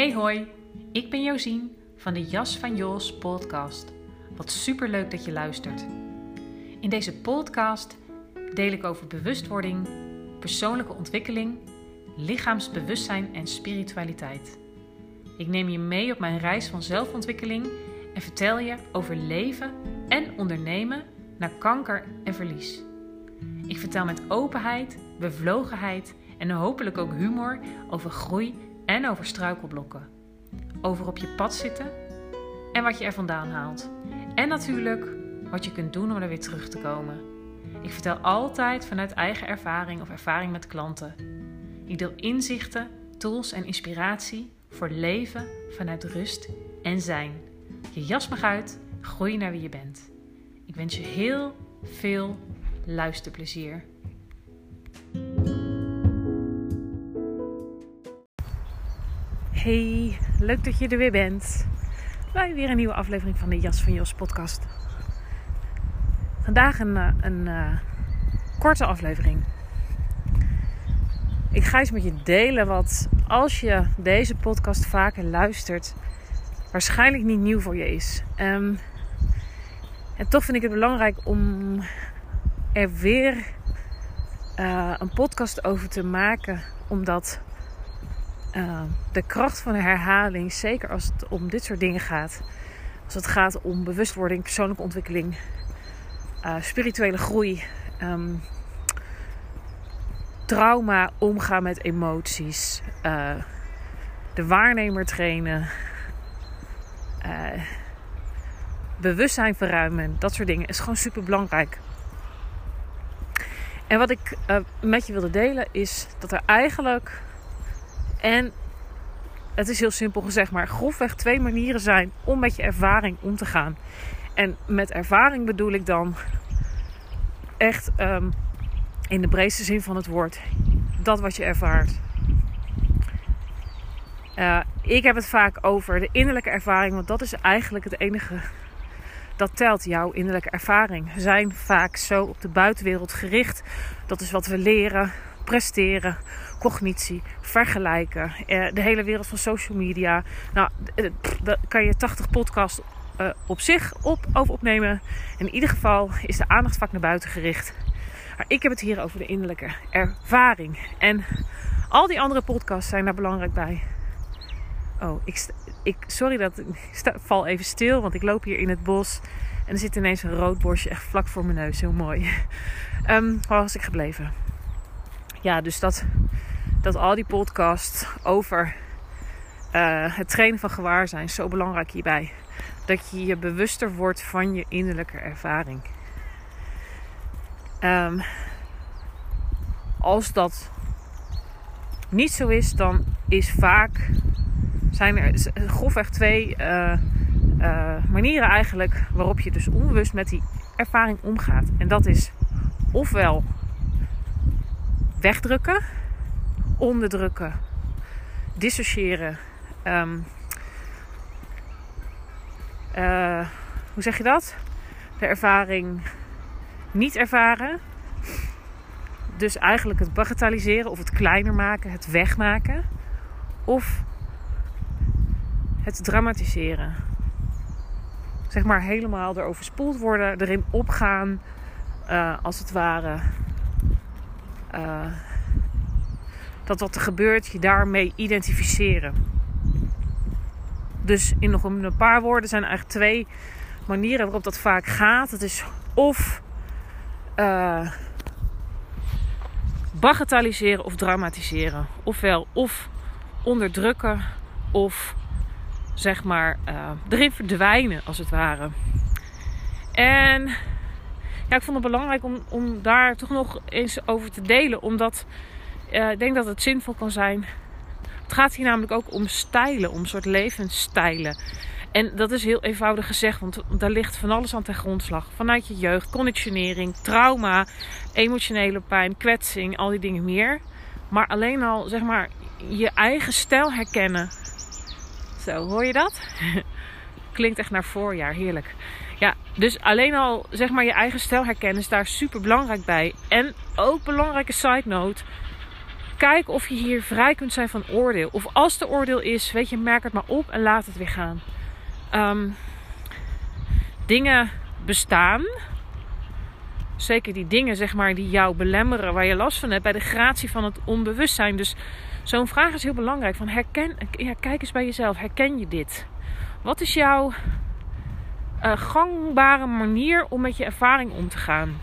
Hey hoi, ik ben Josien van de Jas van Jos podcast. Wat super leuk dat je luistert. In deze podcast deel ik over bewustwording, persoonlijke ontwikkeling, lichaamsbewustzijn en spiritualiteit. Ik neem je mee op mijn reis van zelfontwikkeling en vertel je over leven en ondernemen na kanker en verlies. Ik vertel met openheid, bevlogenheid en hopelijk ook humor over groei en over struikelblokken. Over op je pad zitten en wat je er vandaan haalt. En natuurlijk wat je kunt doen om er weer terug te komen. Ik vertel altijd vanuit eigen ervaring of ervaring met klanten. Ik deel inzichten, tools en inspiratie voor leven vanuit rust en zijn. Je jas mag uit, groei naar wie je bent. Ik wens je heel veel luisterplezier. Hey, leuk dat je er weer bent. Bij weer een nieuwe aflevering van de Jas van Jos podcast. Vandaag een, eh, een uh, korte aflevering. Ik ga eens met je delen wat als je deze podcast vaker luistert, waarschijnlijk niet nieuw voor je is. Um, en toch vind ik het belangrijk om er weer uh, een podcast over te maken, omdat uh, de kracht van herhaling, zeker als het om dit soort dingen gaat, als het gaat om bewustwording, persoonlijke ontwikkeling, uh, spirituele groei, um, trauma, omgaan met emoties, uh, de waarnemer trainen, bewustzijn verruimen, dat soort dingen is gewoon super belangrijk. En wat ik met je wilde delen is dat er eigenlijk en het is heel simpel gezegd, maar grofweg twee manieren zijn om met je ervaring om te gaan. En met ervaring bedoel ik dan echt um, in de breedste zin van het woord dat wat je ervaart. Uh, ik heb het vaak over de innerlijke ervaring, want dat is eigenlijk het enige dat telt. Jouw innerlijke ervaring. We zijn vaak zo op de buitenwereld gericht. Dat is wat we leren, presteren, cognitie, vergelijken. Eh, de hele wereld van social media. Nou, eh, daar kan je 80 podcasts uh, op zich op, over opnemen. In ieder geval is de aandacht vaak naar buiten gericht. Maar ik heb het hier over de innerlijke ervaring. En al die andere podcasts zijn daar belangrijk bij. Oh, ik, ik, sorry dat ik val even stil, want ik loop hier in het bos. En er zit ineens een rood bosje echt vlak voor mijn neus. Heel mooi. Um, waar was ik gebleven? Ja, dus dat, dat al die podcasts over uh, het trainen van gewaarzijn zo belangrijk hierbij. Dat je je bewuster wordt van je innerlijke ervaring. Um, als dat niet zo is, dan is vaak zijn er grofweg twee uh, uh, manieren eigenlijk waarop je dus onbewust met die ervaring omgaat. En dat is ofwel wegdrukken, onderdrukken, dissociëren. Um, uh, hoe zeg je dat? De ervaring niet ervaren. Dus eigenlijk het bagatelliseren of het kleiner maken, het wegmaken. Of het dramatiseren. Zeg maar helemaal erover spoeld worden, erin opgaan, uh, als het ware. Uh, dat wat er gebeurt, je daarmee identificeren. Dus in nog een paar woorden zijn er eigenlijk twee manieren waarop dat vaak gaat. Het is of uh, bagatelliseren of dramatiseren. Ofwel of onderdrukken of zeg maar uh, erin verdwijnen als het ware. En ik vond het belangrijk om, om daar toch nog eens over te delen. Omdat uh, ik denk dat het zinvol kan zijn. Het gaat hier namelijk ook om stijlen, om soort levensstijlen. En dat is heel eenvoudig gezegd, want daar ligt van alles aan ten grondslag. Vanuit je jeugd, conditionering, trauma, emotionele pijn, kwetsing, al die dingen meer. Maar alleen al, zeg maar, je eigen stijl herkennen. Zo, hoor je dat? Klinkt echt naar voorjaar, heerlijk. Ja, dus alleen al zeg maar je eigen stijl herkennen is daar super belangrijk bij. En ook belangrijke side note. kijken of je hier vrij kunt zijn van oordeel. Of als er oordeel is, weet je, merk het maar op en laat het weer gaan. Ehm, dingen bestaan. Zeker die dingen, zeg maar, die jou belemmeren, waar je last van hebt, bij de gratie van het onbewustzijn. Dus zo'n vraag is heel belangrijk. Van herken, ja, kijk eens bij jezelf, herken je dit? Wat is jouw uh, gangbare manier om met je ervaring om te gaan?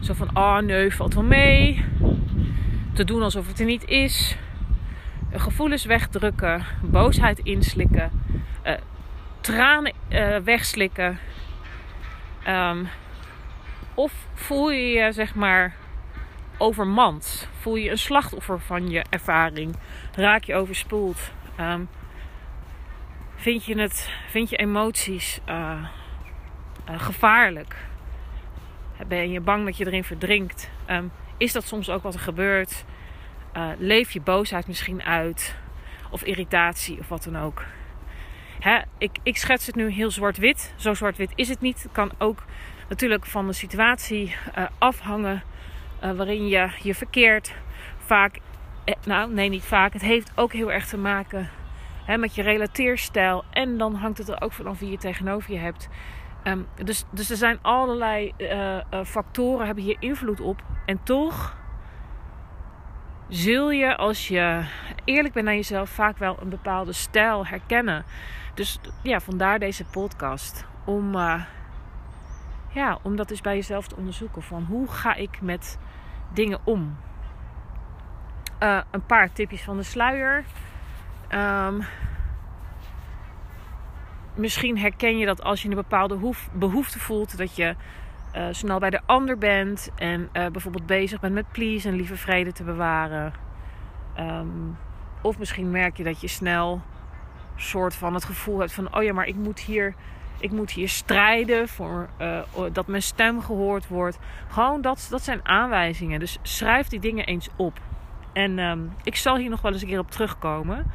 Zo van, oh nee, valt wel mee. Te doen alsof het er niet is. Gevoelens wegdrukken. Boosheid inslikken. Uh, tranen uh, wegslikken. Um, of voel je je, zeg maar, overmand? Voel je een slachtoffer van je ervaring? Raak je overspoeld? Um, vind, je het, vind je emoties uh, uh, gevaarlijk? Ben je bang dat je erin verdrinkt? Um, is dat soms ook wat er gebeurt? Uh, leef je boosheid misschien uit? Of irritatie of wat dan ook? Hè, ik, ik schets het nu heel zwart-wit. Zo zwart-wit is het niet. Het kan ook natuurlijk van de situatie afhangen waarin je je verkeert. Vaak, nou nee, niet vaak. Het heeft ook heel erg te maken met je relateerstijl. En dan hangt het er ook vanaf wie je tegenover je hebt. Um, dus, dus er zijn allerlei uh, uh, factoren hebben hier invloed op. En toch zul je, als je eerlijk bent naar jezelf, vaak wel een bepaalde stijl herkennen. Dus ja, vandaar deze podcast. Om, uh, ja, om dat dus bij jezelf te onderzoeken. Van hoe ga ik met dingen om? een paar tipjes van de sluier. Um, misschien herken je dat als je een bepaalde behoefte voelt, dat je uh, snel bij de ander bent en uh, bijvoorbeeld bezig bent met please en lieve vrede te bewaren. Um, of misschien merk je dat je snel soort van het gevoel hebt van: oh ja, maar ik moet hier, ik moet hier strijden voor uh, dat mijn stem gehoord wordt. Gewoon dat, dat zijn aanwijzingen. Dus schrijf die dingen eens op. En um, ik zal hier nog wel eens een keer op terugkomen.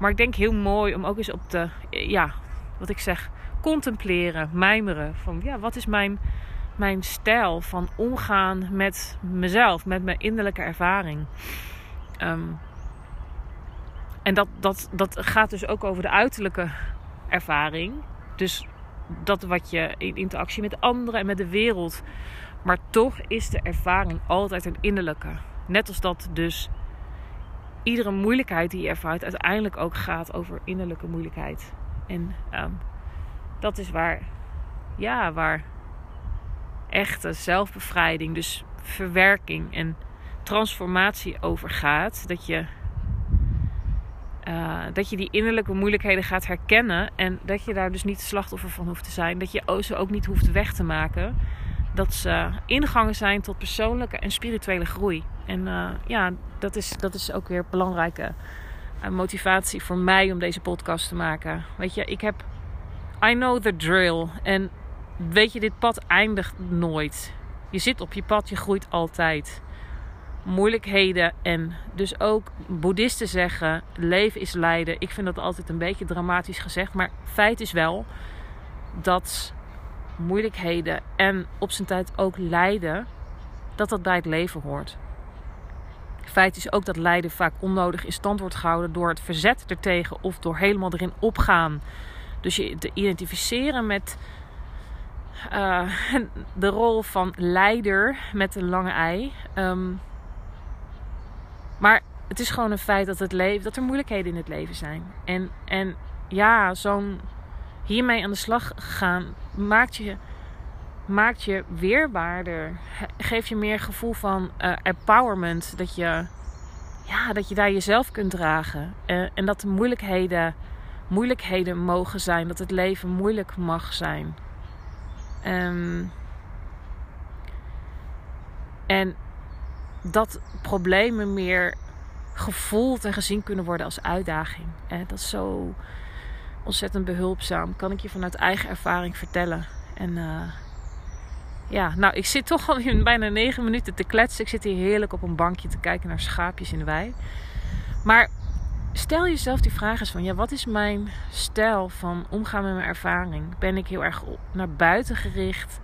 Maar ik denk heel mooi om ook eens op te, ja, wat ik zeg, contempleren, mijmeren. Van ja, wat is mijn, mijn stijl van omgaan met mezelf, met mijn innerlijke ervaring. Um, en dat, dat, dat gaat dus ook over de uiterlijke ervaring. Dus dat wat je in interactie met anderen en met de wereld. Maar toch is de ervaring altijd een innerlijke. Net als dat dus iedere moeilijkheid die je ervaart uiteindelijk ook gaat over innerlijke moeilijkheid. En um, dat is waar, ja, waar echte zelfbevrijding, dus verwerking en transformatie over gaat. Dat je, uh, dat je die innerlijke moeilijkheden gaat herkennen en dat je daar dus niet slachtoffer van hoeft te zijn. Dat je ze ook niet hoeft weg te maken. Dat ze ingangen zijn tot persoonlijke en spirituele groei. En uh, ja, dat is, dat is ook weer belangrijke een motivatie voor mij om deze podcast te maken. Weet je, ik heb. I know the drill. En weet je, dit pad eindigt nooit. Je zit op je pad, je groeit altijd. Moeilijkheden en dus ook boeddhisten zeggen: leven is lijden. Ik vind dat altijd een beetje dramatisch gezegd, maar feit is wel dat moeilijkheden en op zijn tijd ook lijden, dat dat bij het leven hoort. Feit is ook dat lijden vaak onnodig in stand wordt gehouden door het verzet ertegen of door helemaal erin opgaan. Dus je te identificeren met uh, de rol van leider met een lange ei. Um, maar het is gewoon een feit dat, het leven, dat er moeilijkheden in het leven zijn. En, en ja, zo'n hiermee aan de slag gaan maakt je maakt je weerbaarder. Geeft je meer gevoel van uh, empowerment. Dat je, ja, dat je daar jezelf kunt dragen. Uh, en dat de moeilijkheden, moeilijkheden mogen zijn. Dat het leven moeilijk mag zijn. Um, en dat problemen meer gevoeld en gezien kunnen worden als uitdaging. Dat is zo ontzettend behulpzaam. Kan ik je vanuit eigen ervaring vertellen. En ja, nou, ik zit toch al bijna negen minuten te kletsen. Ik zit hier heerlijk op een bankje te kijken naar schaapjes in de wei. Maar stel jezelf die vraag eens van, ja, wat is mijn stijl van omgaan met mijn ervaring? Ben ik heel erg naar buiten gericht?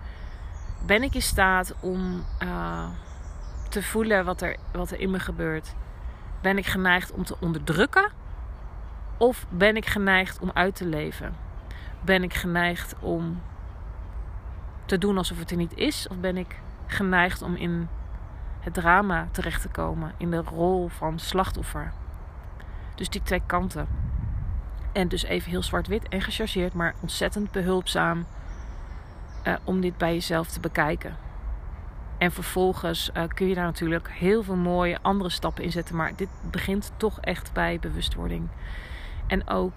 Ben ik in staat om uh, te voelen wat er, wat er in me gebeurt. Ben ik geneigd om te onderdrukken? Of ben ik geneigd om uit te leven? Ben ik geneigd om te doen alsof het er niet is? Of ben ik geneigd om in het drama terecht te komen, in de rol van slachtoffer? Dus die twee kanten. En dus even heel zwart-wit en gechargeerd, maar ontzettend behulpzaam uh, om dit bij jezelf te bekijken. En vervolgens uh, kun je daar natuurlijk heel veel mooie andere stappen in zetten. Maar dit begint toch echt bij bewustwording. En ook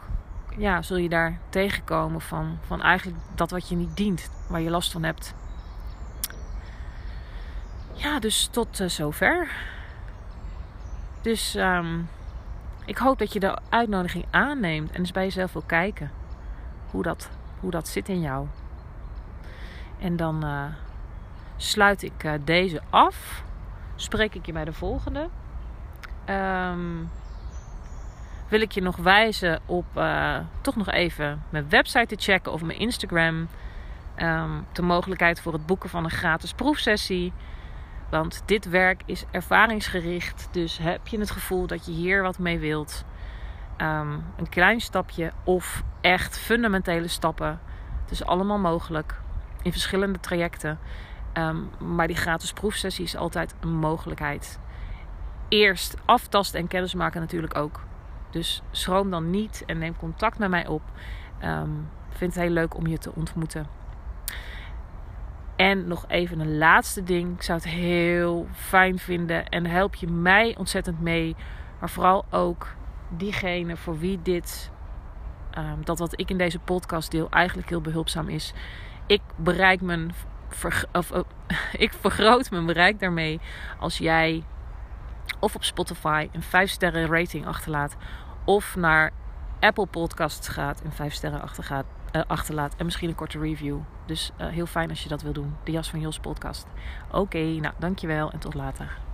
ja, zul je daar tegenkomen van, van eigenlijk dat wat je niet dient, waar je last van hebt. Ja, dus tot uh, zover. Dus um, ik hoop dat je de uitnodiging aanneemt en eens bij jezelf wil kijken hoe dat, hoe dat zit in jou. En dan uh, sluit ik uh, deze af. Spreek ik je bij de volgende. Um, wil ik je nog wijzen op uh, toch nog even mijn website te checken of mijn Instagram. Um, de mogelijkheid voor het boeken van een gratis proefsessie. Want dit werk is ervaringsgericht. Dus heb je het gevoel dat je hier wat mee wilt. Um, een klein stapje of echt fundamentele stappen. Het is allemaal mogelijk in verschillende trajecten. Um, maar die gratis proefsessie is altijd een mogelijkheid. Eerst aftasten en kennismaken natuurlijk ook. Dus schroom dan niet en neem contact met mij op. Um, vind het heel leuk om je te ontmoeten. En nog even een laatste ding. Ik zou het heel fijn vinden en help je mij ontzettend mee. Maar vooral ook diegene voor wie dit, um, dat wat ik in deze podcast deel, eigenlijk heel behulpzaam is. Ik bereik mijn, of, uh, ik vergroot mijn bereik daarmee als jij of op Spotify een 5 sterren rating achterlaat. Of naar Apple Podcasts gaat en 5 sterren achtergaat, uh, achterlaat. En misschien een korte review. Dus uh, heel fijn als je dat wil doen. De Jas van Jos podcast. Oké, nou dankjewel en tot later.